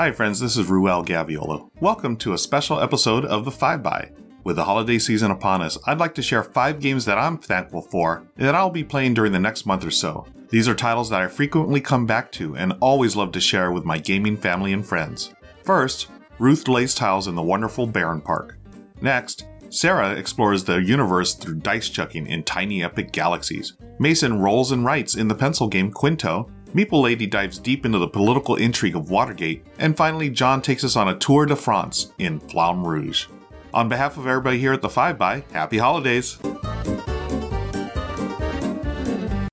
Hi, friends, this is Ruel Gaviolo. Welcome to a special episode of the 5 by. With the holiday season upon us, I'd like to share five games that I'm thankful for and that I'll be playing during the next month or so. These are titles that I frequently come back to and always love to share with my gaming family and friends. First, Ruth lays tiles in the wonderful Bärenpark. Next, Sarah explores the universe through dice chucking in tiny epic galaxies. Mason rolls and writes in the pencil game Qwinto. Meeple Lady dives deep into the political intrigue of Watergate. And finally, John takes us on a tour de France in Flamme Rouge. On behalf of everybody here at the 5 by, happy holidays!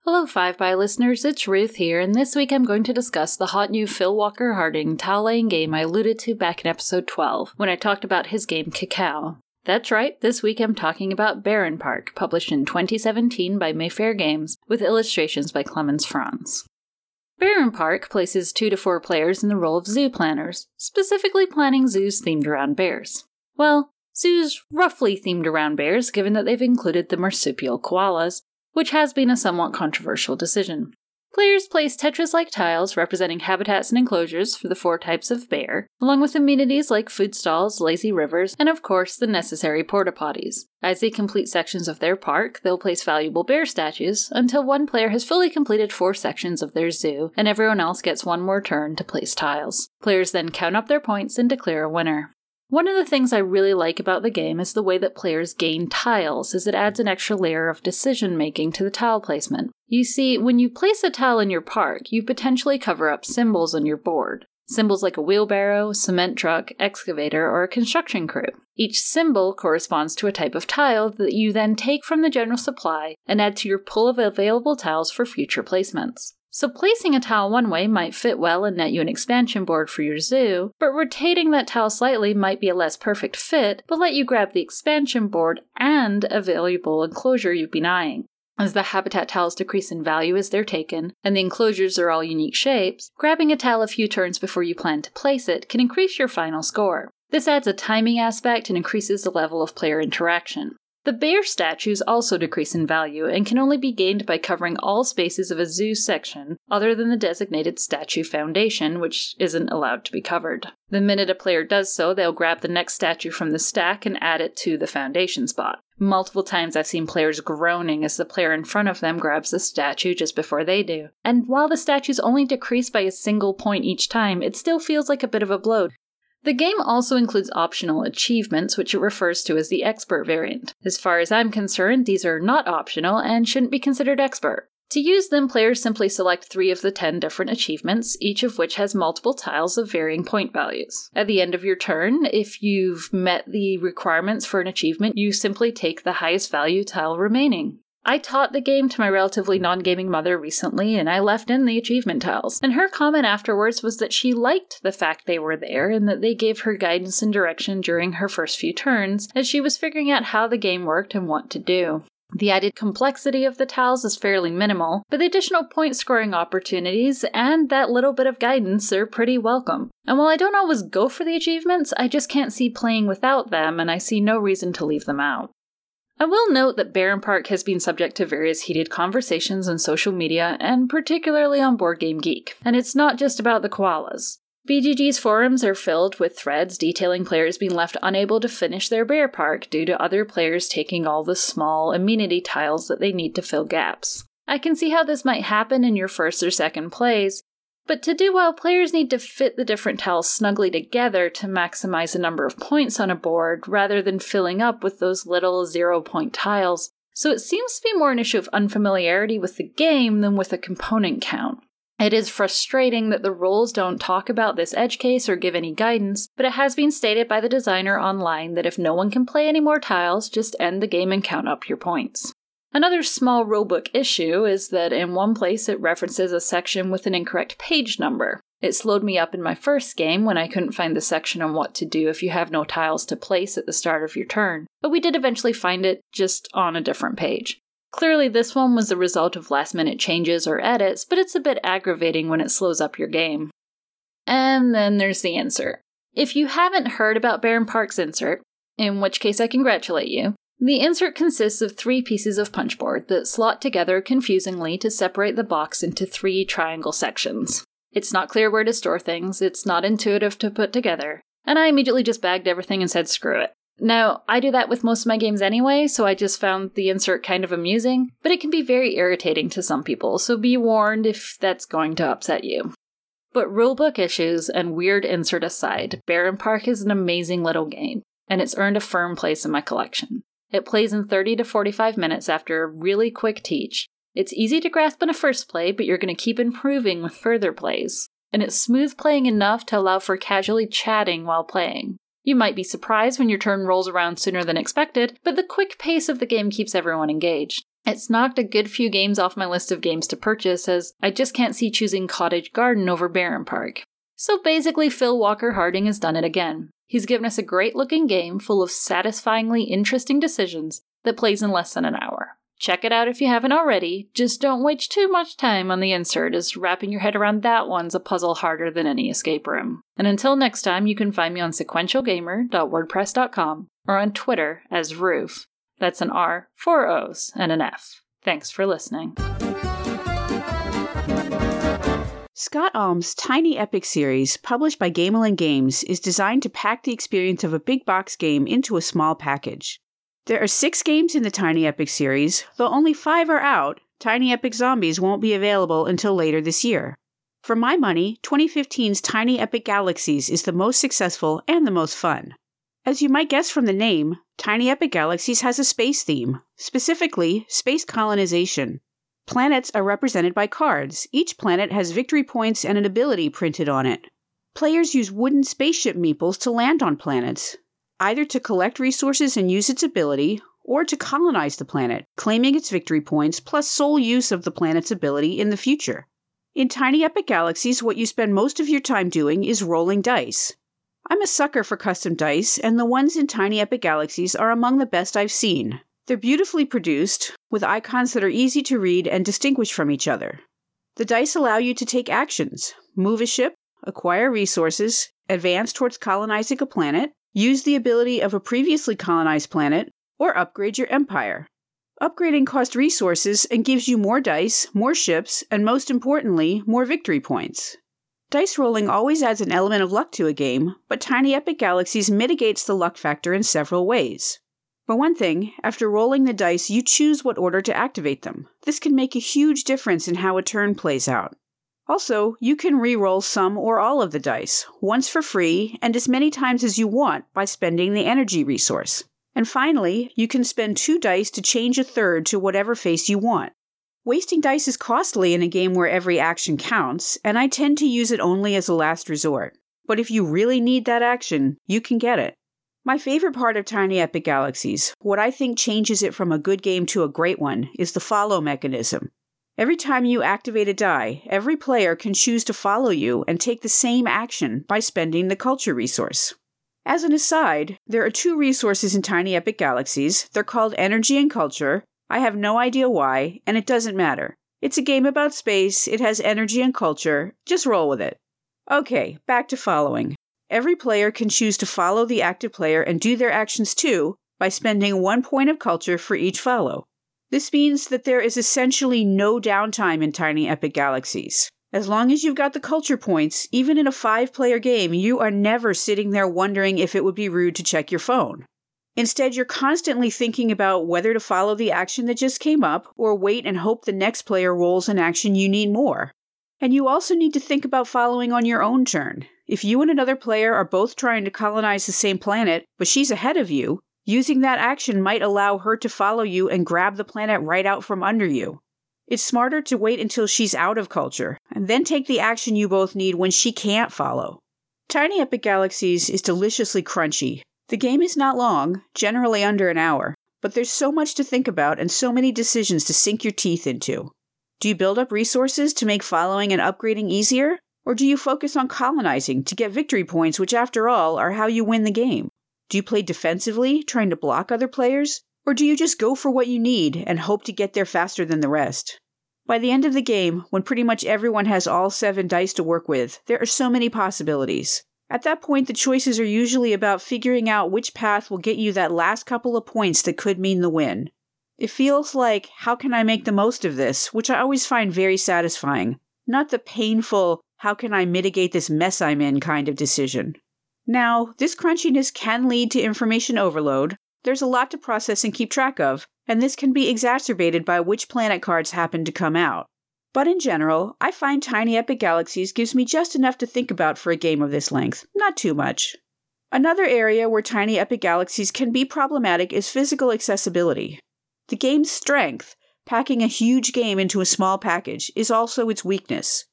Hello, 5 by listeners, it's Ruth here, and this week I'm going to discuss the hot new Phil Walker Harding tile laying game I alluded to back in episode 12 when I talked about his game Cacao. That's right, this week I'm talking about Bärenpark, published in 2017 by Mayfair Games, with illustrations by Clemens Franz. Bärenpark places two to four players in the role of zoo planners, specifically planning zoos themed around bears. Well, zoos roughly themed around bears, given that they've included the marsupial koalas, which has been a somewhat controversial decision. Players place Tetris like tiles representing habitats and enclosures for the four types of bear, along with amenities like food stalls, lazy rivers, and of course the necessary porta potties. As they complete sections of their park, they'll place valuable bear statues until one player has fully completed four sections of their zoo, and everyone else gets one more turn to place tiles. Players then count up their points and declare a winner. One of the things I really like about the game is the way that players gain tiles, as it adds an extra layer of decision making to the tile placement. You see, when you place a tile in your park, you potentially cover up symbols on your board. Symbols like a wheelbarrow, cement truck, excavator, or a construction crew. Each symbol corresponds to a type of tile that you then take from the general supply and add to your pool of available tiles for future placements. So placing a tile one way might fit well and net you an expansion board for your zoo, but rotating that tile slightly might be a less perfect fit, but let you grab the expansion board and a valuable enclosure you've been eyeing. As the habitat tiles decrease in value as they're taken, and the enclosures are all unique shapes, grabbing a tile a few turns before you plan to place it can increase your final score. This adds a timing aspect and increases the level of player interaction. The bear statues also decrease in value and can only be gained by covering all spaces of a zoo section other than the designated statue foundation, which isn't allowed to be covered. The minute a player does so, they'll grab the next statue from the stack and add it to the foundation spot. Multiple times I've seen players groaning as the player in front of them grabs the statue just before they do. And while the statues only decrease by a single point each time, it still feels like a bit of a blow. The game also includes optional achievements, which it refers to as the expert variant. As far as I'm concerned, these are not optional and shouldn't be considered expert. To use them, players simply select three of the 10 different achievements, each of which has multiple tiles of varying point values. At the end of your turn, if you've met the requirements for an achievement, you simply take the highest value tile remaining. I taught the game to my relatively non gaming mother recently, and I left in the achievement tiles. And her comment afterwards was that she liked the fact they were there and that they gave her guidance and direction during her first few turns as she was figuring out how the game worked and what to do. The added complexity of the tiles is fairly minimal, but the additional point scoring opportunities and that little bit of guidance are pretty welcome. And while I don't always go for the achievements, I just can't see playing without them, and I see no reason to leave them out. I will note that Bärenpark has been subject to various heated conversations on social media, and particularly on Board Game Geek. And it's not just about the koalas. BGG's forums are filled with threads detailing players being left unable to finish their bear park due to other players taking all the small amenity tiles that they need to fill gaps. I can see how this might happen in your first or second plays, but to do well, players need to fit the different tiles snugly together to maximize the number of points on a board rather than filling up with those little zero point tiles. So it seems to be more an issue of unfamiliarity with the game than with a component count. It is frustrating that the rules don't talk about this edge case or give any guidance, but it has been stated by the designer online that if no one can play any more tiles, just end the game and count up your points. Another small rulebook issue is that in one place it references a section with an incorrect page number. It slowed me up in my first game when I couldn't find the section on what to do if you have no tiles to place at the start of your turn, but we did eventually find it just on a different page. Clearly, this one was the result of last minute changes or edits, but it's a bit aggravating when it slows up your game. And then there's the insert. If you haven't heard about Bärenpark's insert, in which case I congratulate you, the insert consists of three pieces of punchboard that slot together confusingly to separate the box into three triangle sections. It's not clear where to store things, it's not intuitive to put together, and I immediately just bagged everything and said screw it. Now, I do that with most of my games anyway, so I just found the insert kind of amusing, but it can be very irritating to some people, so be warned if that's going to upset you. But rulebook issues and weird insert aside, Bärenpark is an amazing little game, and it's earned a firm place in my collection. It plays in 30 to 45 minutes after a really quick teach. It's easy to grasp in a first play, but you're going to keep improving with further plays. And it's smooth playing enough to allow for casually chatting while playing. You might be surprised when your turn rolls around sooner than expected, but the quick pace of the game keeps everyone engaged. It's knocked a good few games off my list of games to purchase, as I just can't see choosing Cottage Garden over Bärenpark. So basically, Phil Walker Harding has done it again. He's given us a great looking game full of satisfyingly interesting decisions that plays in less than an hour. Check it out if you haven't already, just don't waste too much time on the insert, as wrapping your head around that one's a puzzle harder than any escape room. And until next time, you can find me on sequentialgamer.wordpress.com or on Twitter as Roof. That's an R, four O's, and an F. Thanks for listening. Scott Almes' Tiny Epic series, published by Gamelyn Games, is designed to pack the experience of a big box game into a small package. There are six games in the Tiny Epic series, though only five are out. Tiny Epic Zombies won't be available until later this year. For my money, 2015's Tiny Epic Galaxies is the most successful and the most fun. As you might guess from the name, Tiny Epic Galaxies has a space theme, specifically space colonization. Planets are represented by cards. Each planet has victory points and an ability printed on it. Players use wooden spaceship meeples to land on planets, either to collect resources and use its ability, or to colonize the planet, claiming its victory points plus sole use of the planet's ability in the future. In Tiny Epic Galaxies, what you spend most of your time doing is rolling dice. I'm a sucker for custom dice, and the ones in Tiny Epic Galaxies are among the best I've seen. They're beautifully produced, with icons that are easy to read and distinguish from each other. The dice allow you to take actions, move a ship, acquire resources, advance towards colonizing a planet, use the ability of a previously colonized planet, or upgrade your empire. Upgrading costs resources and gives you more dice, more ships, and most importantly, more victory points. Dice rolling always adds an element of luck to a game, but Tiny Epic Galaxies mitigates the luck factor in several ways. For one thing, after rolling the dice, you choose what order to activate them. This can make a huge difference in how a turn plays out. Also, you can re-roll some or all of the dice, once for free and as many times as you want by spending the energy resource. And finally, you can spend two dice to change a third to whatever face you want. Wasting dice is costly in a game where every action counts, and I tend to use it only as a last resort. But if you really need that action, you can get it. My favorite part of Tiny Epic Galaxies, what I think changes it from a good game to a great one, is the follow mechanism. Every time you activate a die, every player can choose to follow you and take the same action by spending the culture resource. As an aside, there are two resources in Tiny Epic Galaxies. They're called Energy and Culture. I have no idea why, and it doesn't matter. It's a game about space, it has energy and culture. Just roll with it. Okay, back to following. Every player can choose to follow the active player and do their actions too by spending one point of culture for each follow. This means that there is essentially no downtime in Tiny Epic Galaxies. As long as you've got the culture points, even in a five player game, you are never sitting there wondering if it would be rude to check your phone. Instead, you're constantly thinking about whether to follow the action that just came up or wait and hope the next player rolls an action you need more. And you also need to think about following on your own turn. If you and another player are both trying to colonize the same planet, but she's ahead of you, using that action might allow her to follow you and grab the planet right out from under you. It's smarter to wait until she's out of culture, and then take the action you both need when she can't follow. Tiny Epic Galaxies is deliciously crunchy. The game is not long, generally under an hour, but there's so much to think about and so many decisions to sink your teeth into. Do you build up resources to make following and upgrading easier? Or do you focus on colonizing to get victory points, which, after all, are how you win the game? Do you play defensively, trying to block other players? Or do you just go for what you need and hope to get there faster than the rest? By the end of the game, when pretty much everyone has all seven dice to work with, there are so many possibilities. At that point, the choices are usually about figuring out which path will get you that last couple of points that could mean the win. It feels like, how can I make the most of this, which I always find very satisfying. Not the painful, how can I mitigate this mess I'm in kind of decision. Now, this crunchiness can lead to information overload. There's a lot to process and keep track of, and this can be exacerbated by which planet cards happen to come out. But in general, I find Tiny Epic Galaxies gives me just enough to think about for a game of this length, not too much. Another area where Tiny Epic Galaxies can be problematic is physical accessibility. The game's strength, packing a huge game into a small package, is also its weakness.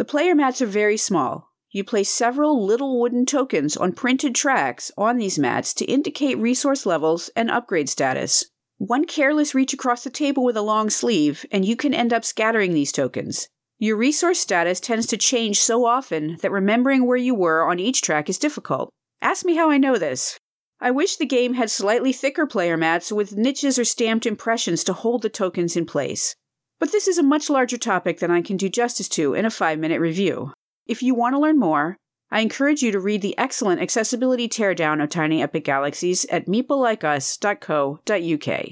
The player mats are very small, you place several little wooden tokens on printed tracks on these mats to indicate resource levels and upgrade status. One careless reach across the table with a long sleeve, and you can end up scattering these tokens. Your resource status tends to change so often that remembering where you were on each track is difficult. Ask me how I know this. I wish the game had slightly thicker player mats with niches or stamped impressions to hold the tokens in place. But this is a much larger topic than I can do justice to in a 5 minute review. If you want to learn more, I encourage you to read the excellent accessibility teardown of Tiny Epic Galaxies at meeplelikeus.co.uk.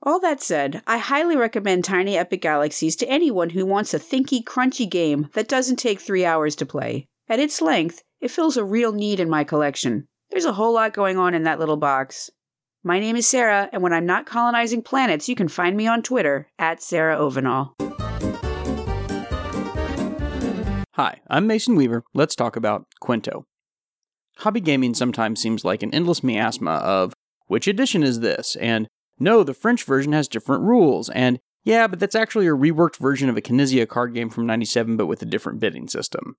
All that said, I highly recommend Tiny Epic Galaxies to anyone who wants a thinky, crunchy game that doesn't take three hours to play. At its length, it fills a real need in my collection. There's a whole lot going on in that little box. My name is Sarah, and when I'm not colonizing planets, you can find me on Twitter at Sarah Ovenall. Hi, I'm Mason Weaver. Let's talk about Qwinto. Hobby gaming sometimes seems like an endless miasma of which edition is this? And no, the French version has different rules. And yeah, but that's actually a reworked version of a Knizia card game from 97 but with a different bidding system.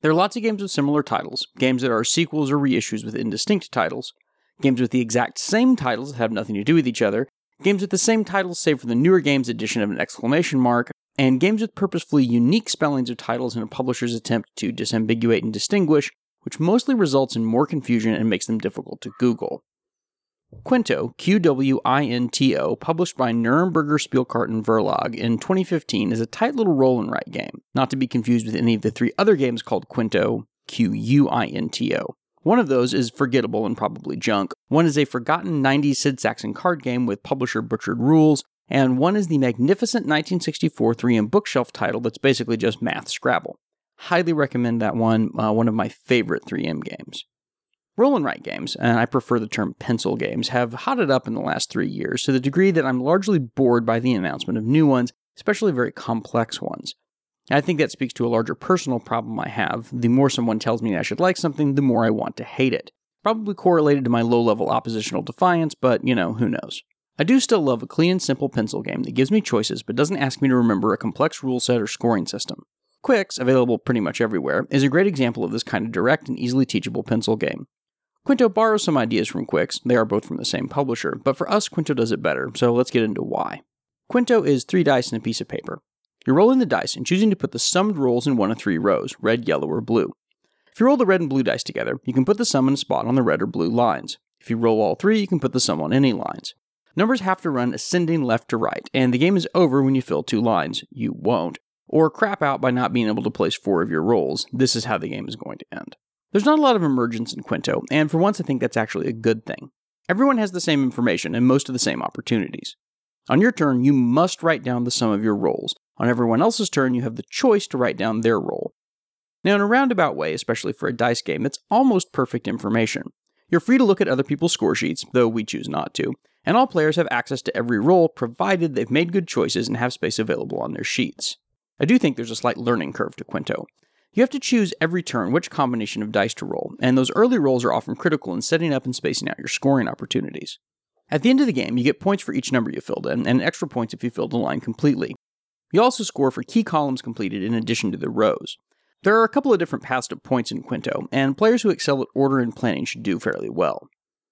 There are lots of games with similar titles, games that are sequels or reissues with indistinct titles, games with the exact same titles have nothing to do with each other, games with the same titles save for the newer game's addition of an exclamation mark, and games with purposefully unique spellings of titles in a publisher's attempt to disambiguate and distinguish, which mostly results in more confusion and makes them difficult to Google. Qwinto, Q W I N T O, published by Nuremberger Spielkarten Verlag in 2015, is a tight little roll and write game, not to be confused with any of the three other games called Quinto, Q U I N T O. One of those is forgettable and probably junk. One is a forgotten 90s Sid Sackson card game with publisher butchered rules, and one is the magnificent 1964 3M bookshelf title that's basically just math Scrabble. Highly recommend that one, uh, one of my favorite 3M games. Roll and write games, and I prefer the term pencil games, have hotted up in the last three years to the degree that I'm largely bored by the announcement of new ones, especially very complex ones. I think that speaks to a larger personal problem I have. The more someone tells me I should like something, the more I want to hate it. Probably correlated to my low level oppositional defiance, but you know, who knows. I do still love a clean and simple pencil game that gives me choices but doesn't ask me to remember a complex rule set or scoring system. Qwixx, available pretty much everywhere, is a great example of this kind of direct and easily teachable pencil game. Qwinto borrows some ideas from Qwixx, they are both from the same publisher, but for us, Qwinto does it better, so let's get into why. Qwinto is three dice and a piece of paper. You're rolling the dice and choosing to put the summed rolls in one of three rows red, yellow, or blue. If you roll the red and blue dice together, you can put the sum in a spot on the red or blue lines. If you roll all three, you can put the sum on any lines. Numbers have to run ascending left to right, and the game is over when you fill two lines. You won't. Or crap out by not being able to place four of your rolls. This is how the game is going to end. There's not a lot of emergence in Qwinto, and for once I think that's actually a good thing. Everyone has the same information and most of the same opportunities. On your turn, you must write down the sum of your rolls. On everyone else's turn, you have the choice to write down their roll. Now, in a roundabout way, especially for a dice game, it's almost perfect information. You're free to look at other people's score sheets, though we choose not to, and all players have access to every roll provided they've made good choices and have space available on their sheets. I do think there's a slight learning curve to Qwinto. You have to choose every turn which combination of dice to roll, and those early rolls are often critical in setting up and spacing out your scoring opportunities. At the end of the game, you get points for each number you filled in, and extra points if you filled the line completely. You also score for key columns completed in addition to the rows. There are a couple of different paths to points in Qwinto, and players who excel at order and planning should do fairly well.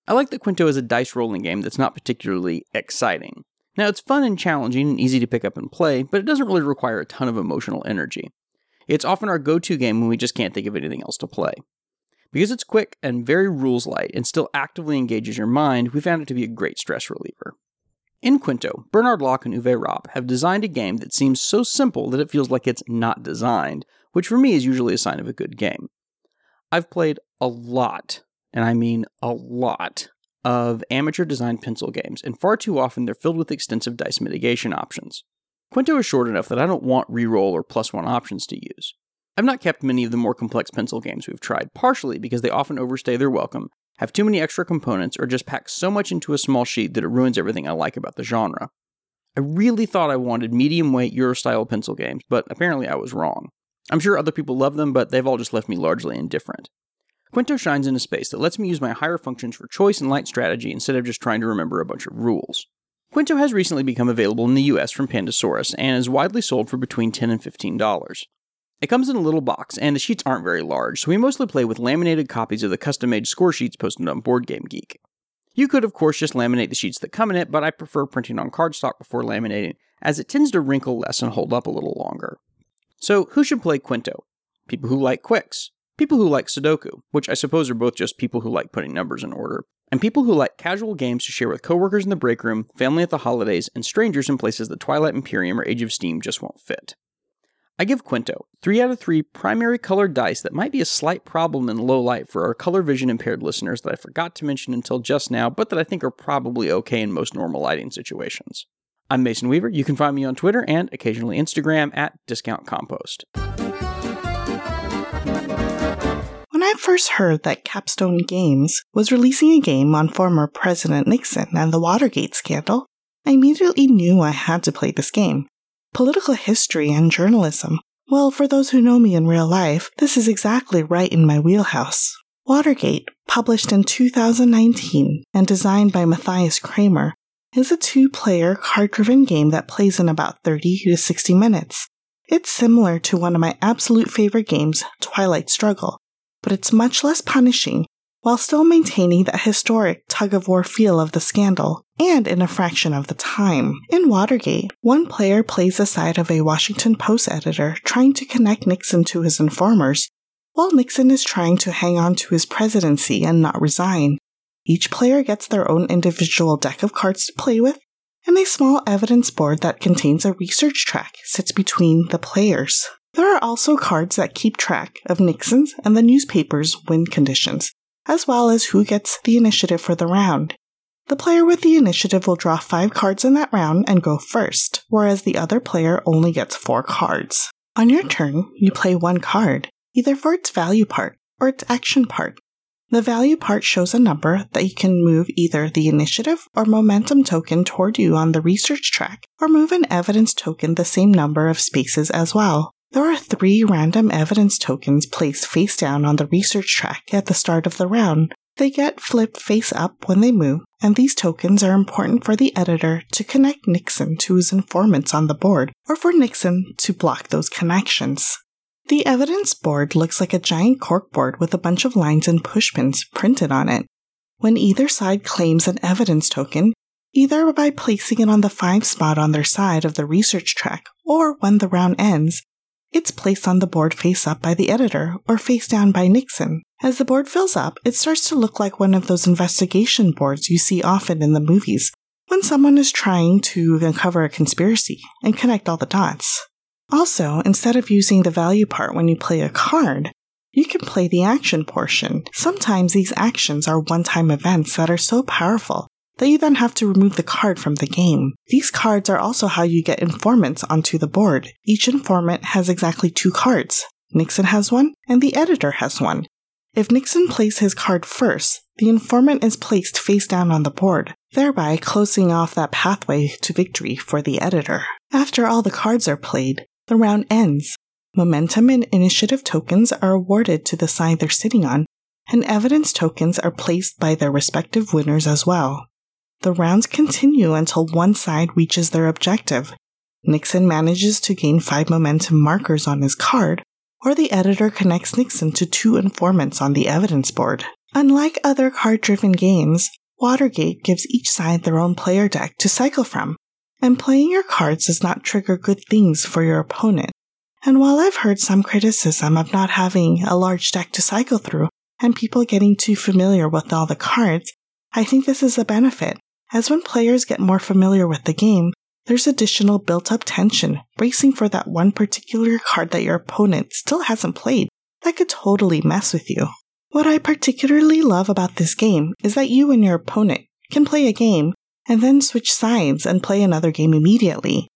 I like that Qwinto is a dice rolling game that's not particularly exciting. Now, it's fun and challenging and easy to pick up and play, but it doesn't really require a ton of emotional energy. It's often our go to game when we just can't think of anything else to play. Because it's quick and very rules light and still actively engages your mind, we found it to be a great stress reliever. In Qwinto, Bernard Locke and Uwe Rapp have designed a game that seems so simple that it feels like it's not designed, which for me is usually a sign of a good game. I've played a lot and I mean a lot, of amateur designed pencil games, and far too often they're filled with extensive dice mitigation options. Qwinto is short enough that I don't want reroll or plus one options to use. I've not kept many of the more complex pencil games we've tried, partially because they often overstay their welcome, have too many extra components, or just pack so much into a small sheet that it ruins everything I like about the genre. I really thought I wanted medium weight Euro style pencil games, but apparently I was wrong. I'm sure other people love them, but they've all just left me largely indifferent. Qwinto shines in a space that lets me use my higher functions for choice and light strategy instead of just trying to remember a bunch of rules. Qwinto has recently become available in the US from Pandasaurus and is widely sold for between 10 and $15. It comes in a little box, and the sheets aren't very large, so we mostly play with laminated copies of the custom made score sheets posted on BoardGameGeek. You could, of course, just laminate the sheets that come in it, but I prefer printing on cardstock before laminating, as it tends to wrinkle less and hold up a little longer. So, who should play Qwinto? People who like Qwixx, people who like Sudoku, which I suppose are both just people who like putting numbers in order, and people who like casual games to share with coworkers in the break room, family at the holidays, and strangers in places that Twilight Imperium or Age of Steam just won't fit. I give Qwinto 3 out of 3 primary colored dice that might be a slight problem in low light for our color vision impaired listeners that I forgot to mention until just now, but that I think are probably okay in most normal lighting situations. I'm Mason Weaver. You can find me on Twitter and occasionally Instagram at Discount Compost. When I first heard that Capstone Games was releasing a game on former President Nixon and the Watergate scandal, I immediately knew I had to play this game political history and journalism. Well, for those who know me in real life, this is exactly right in my wheelhouse. Watergate, published in 2019 and designed by Matthias Cramer, is a two player card driven game that plays in about 30 to 60 minutes. It's similar to one of my absolute favorite games, Twilight Struggle, but it's much less punishing while still maintaining that historic tug of war feel of the scandal, and in a fraction of the time. In Watergate, one player plays the side of a Washington Post editor trying to connect Nixon to his informers, while Nixon is trying to hang on to his presidency and not resign. Each player gets their own individual deck of cards to play with, and a small evidence board that contains a research track sits between the players. There are also cards that keep track of Nixon's and the newspaper's win conditions, as well as who gets the initiative for the round. The player with the initiative will draw five cards in that round and go first, whereas the other player only gets four cards. On your turn, you play one card, either for its value part or its action part. The value part shows a number that you can move either the initiative or momentum token toward you on the research track, or move an evidence token the same number of spaces as well. There are three random evidence tokens placed face down on the research track at the start of the round. They get flipped face up when they move, and these tokens are important for the editor to connect Nixon to his informants on the board, or for Nixon to block those connections. The evidence board looks like a giant corkboard with a bunch of lines and pushpins printed on it. When either side claims an evidence token, either by placing it on the 5 spot on their side of the research track or when the round ends, it's placed on the board face up by the editor or face down by Nixon. As the board fills up, it starts to look like one of those investigation boards you see often in the movies when someone is trying to uncover a conspiracy and connect all the dots. Also, instead of using the value part when you play a card, you can play the action portion. Sometimes these actions are one time events that are so powerful that you then have to remove the card from the game. These cards are also how you get informants onto the board. Each informant has exactly two cards. Nixon has one, and the editor has one. If Nixon plays his card first, the informant is placed face down on the board, thereby closing off that pathway to victory for the editor. After all the cards are played, the round ends. Momentum and initiative tokens are awarded to the side they're sitting on, and evidence tokens are placed by their respective winners as well. The rounds continue until one side reaches their objective. Nixon manages to gain five momentum markers on his card, or the editor connects Nixon to two informants on the evidence board. Unlike other card driven games, Watergate gives each side their own player deck to cycle from, and playing your cards does not trigger good things for your opponent. And while I've heard some criticism of not having a large deck to cycle through and people getting too familiar with all the cards, I think this is a benefit as when players get more familiar with the game, there's additional built up tension, bracing for that one particular card that your opponent still hasn't played that could totally mess with you. What I particularly love about this game is that you and your opponent can play a game and then switch sides and play another game immediately,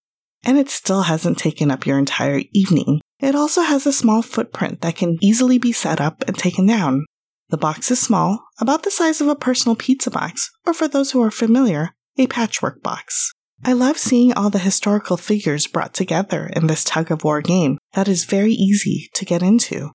and it still hasn't taken up your entire evening. It also has a small footprint that can easily be set up and taken down. The box is small, about the size of a personal pizza box, or for those who are familiar, a patchwork box. I love seeing all the historical figures brought together in this tug of war game that is very easy to get into.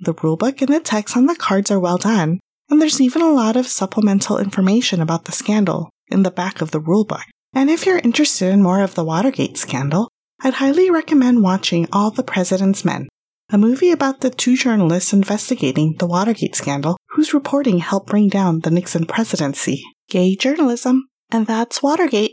The rulebook and the text on the cards are well done, and there's even a lot of supplemental information about the scandal in the back of the rulebook. And if you're interested in more of the Watergate scandal, I'd highly recommend watching All the President's Men, a movie about the two journalists investigating the Watergate scandal whose reporting helped bring down the Nixon presidency. Gay journalism. And that's Watergate.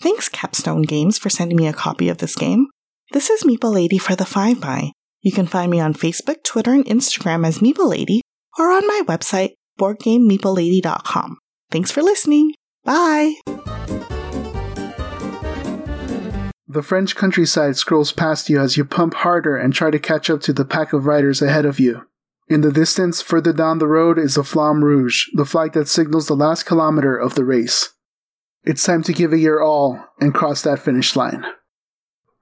Thanks, Capstone Games, for sending me a copy of this game. This is Meeple Lady for the 5 by. You can find me on Facebook, Twitter, and Instagram as Meeple Lady, or on my website, boardgamemeeplelady.com. Thanks for listening. Bye! The French countryside scrolls past you as you pump harder and try to catch up to the pack of riders ahead of you. In the distance, further down the road, is the Flamme Rouge, the flag that signals the last kilometer of the race. It's time to give it your all and cross that finish line.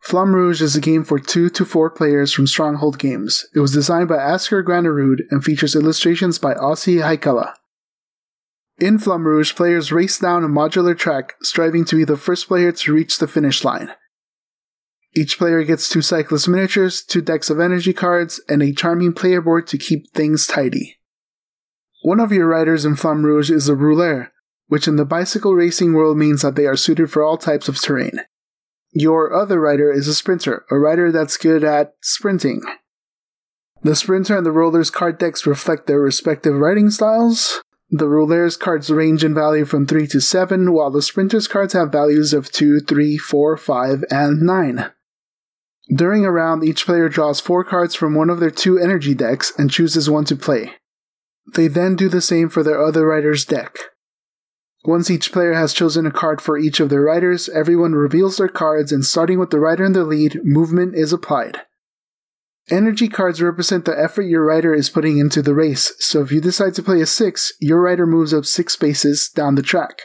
Flamme Rouge is a game for 2 to 4 players from Stronghold Games. It was designed by Asger Granerud and features illustrations by Ossi Hiekkala. In Flamme Rouge, players race down a modular track, striving to be the first player to reach the finish line. Each player gets two cyclist miniatures, two decks of energy cards, and a charming player board to keep things tidy. One of your riders in Flamme Rouge is a rouleur, which in the bicycle racing world means that they are suited for all types of terrain. Your other rider is a sprinter, a rider that's good at sprinting. The sprinter and the rouleur's card decks reflect their respective riding styles. The rouleur's cards range in value from 3 to 7, while the sprinter's cards have values of 2, 3, 4, 5, and 9. During a round, each player draws four cards from one of their two energy decks and chooses one to play. They then do the same for their other rider's deck. Once each player has chosen a card for each of their riders, everyone reveals their cards, and starting with the rider in the lead, movement is applied. Energy cards represent the effort your rider is putting into the race, so if you decide to play a 6, your rider moves up 6 spaces down the track.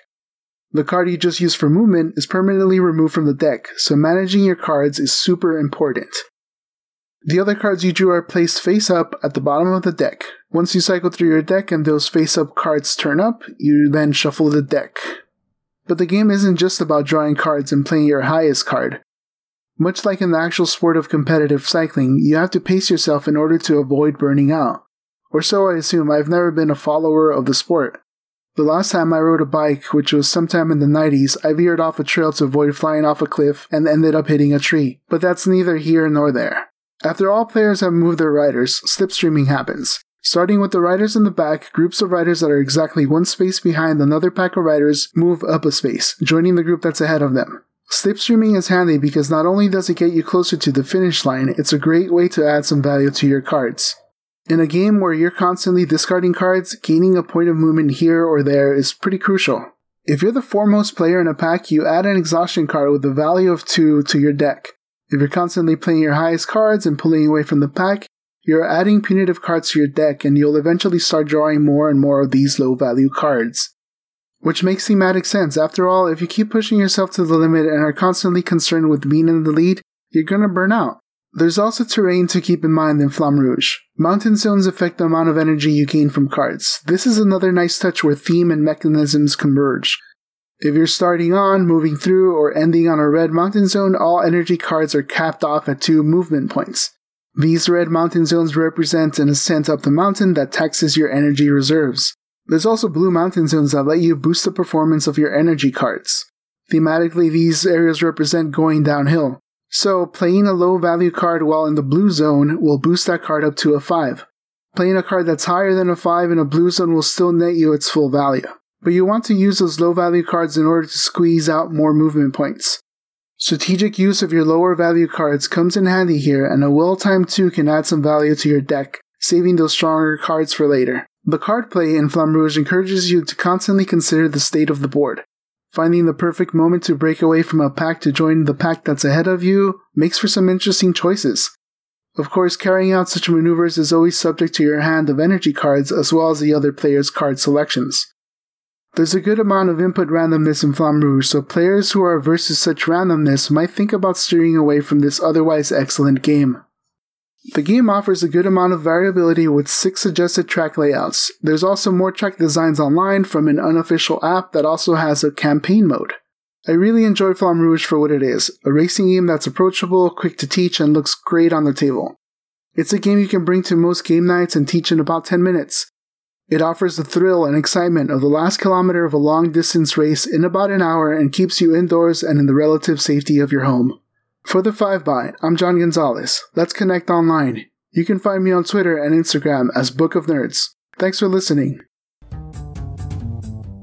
The card you just used for movement is permanently removed from the deck, so managing your cards is super important. The other cards you drew are placed face up at the bottom of the deck. Once you cycle through your deck and those face up cards turn up, you then shuffle the deck. But the game isn't just about drawing cards and playing your highest card. Much like in the actual sport of competitive cycling, you have to pace yourself in order to avoid burning out. Or so I assume, I've never been a follower of the sport. The last time I rode a bike, which was sometime in the 90s, I veered off a trail to avoid flying off a cliff and ended up hitting a tree. But that's neither here nor there. After all players have moved their riders, slipstreaming happens. Starting with the riders in the back, groups of riders that are exactly one space behind another pack of riders move up a space, joining the group that's ahead of them. Slipstreaming is handy because not only does it get you closer to the finish line, it's a great way to add some value to your cards. In a game where you're constantly discarding cards, gaining a point of movement here or there is pretty crucial. If you're the foremost player in a pack, you add an exhaustion card with a value of 2 to your deck. If you're constantly playing your highest cards and pulling away from the pack, you're adding punitive cards to your deck and you'll eventually start drawing more and more of these low value cards. Which makes thematic sense. After all, if you keep pushing yourself to the limit and are constantly concerned with being in the lead, you're gonna burn out. There's also terrain to keep in mind in Flamme Rouge. Mountain zones affect the amount of energy you gain from cards. This is another nice touch where theme and mechanisms converge. If you're starting on, moving through, or ending on a red mountain zone, all energy cards are capped off at two movement points. These red mountain zones represent an ascent up the mountain that taxes your energy reserves. There's also blue mountain zones that let you boost the performance of your energy cards. Thematically, these areas represent going downhill. So, playing a low value card while in the blue zone will boost that card up to a 5. Playing a card that's higher than a 5 in a blue zone will still net you its full value. But you want to use those low value cards in order to squeeze out more movement points. Strategic use of your lower value cards comes in handy here, and a well timed 2 can add some value to your deck, saving those stronger cards for later. The card play in Flamme Rouge encourages you to constantly consider the state of the board. Finding the perfect moment to break away from a pack to join the pack that's ahead of you makes for some interesting choices. Of course, carrying out such maneuvers is always subject to your hand of energy cards as well as the other player's card selections. There's a good amount of input randomness in Flamme Rouge, so players who are averse to such randomness might think about steering away from this otherwise excellent game. The game offers a good amount of variability with six suggested track layouts. There's also more track designs online from an unofficial app that also has a campaign mode. I really enjoy Flamme Rouge for what it is a racing game that's approachable, quick to teach, and looks great on the table. It's a game you can bring to most game nights and teach in about 10 minutes. It offers the thrill and excitement of the last kilometer of a long distance race in about an hour and keeps you indoors and in the relative safety of your home. For the 5 by, I'm John Gonzalez. Let's connect online. You can find me on Twitter and Instagram as Book of Nerds. Thanks for listening.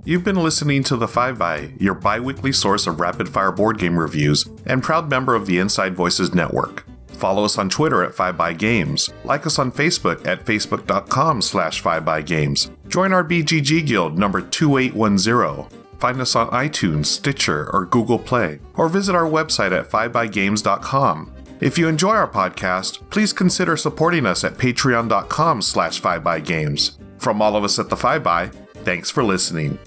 You've been listening to The 5 by, your bi weekly source of rapid fire board game reviews and proud member of the Inside Voices Network. Follow us on Twitter at 5bygames. Like us on Facebook at facebook.com slash 5bygames. Join our BGG Guild number 2810. Find us on iTunes, Stitcher, or Google Play, or visit our website at 5bygames.com. If you enjoy our podcast, please consider supporting us at patreon.com slash 5bygames. From all of us at the 5 by, thanks for listening.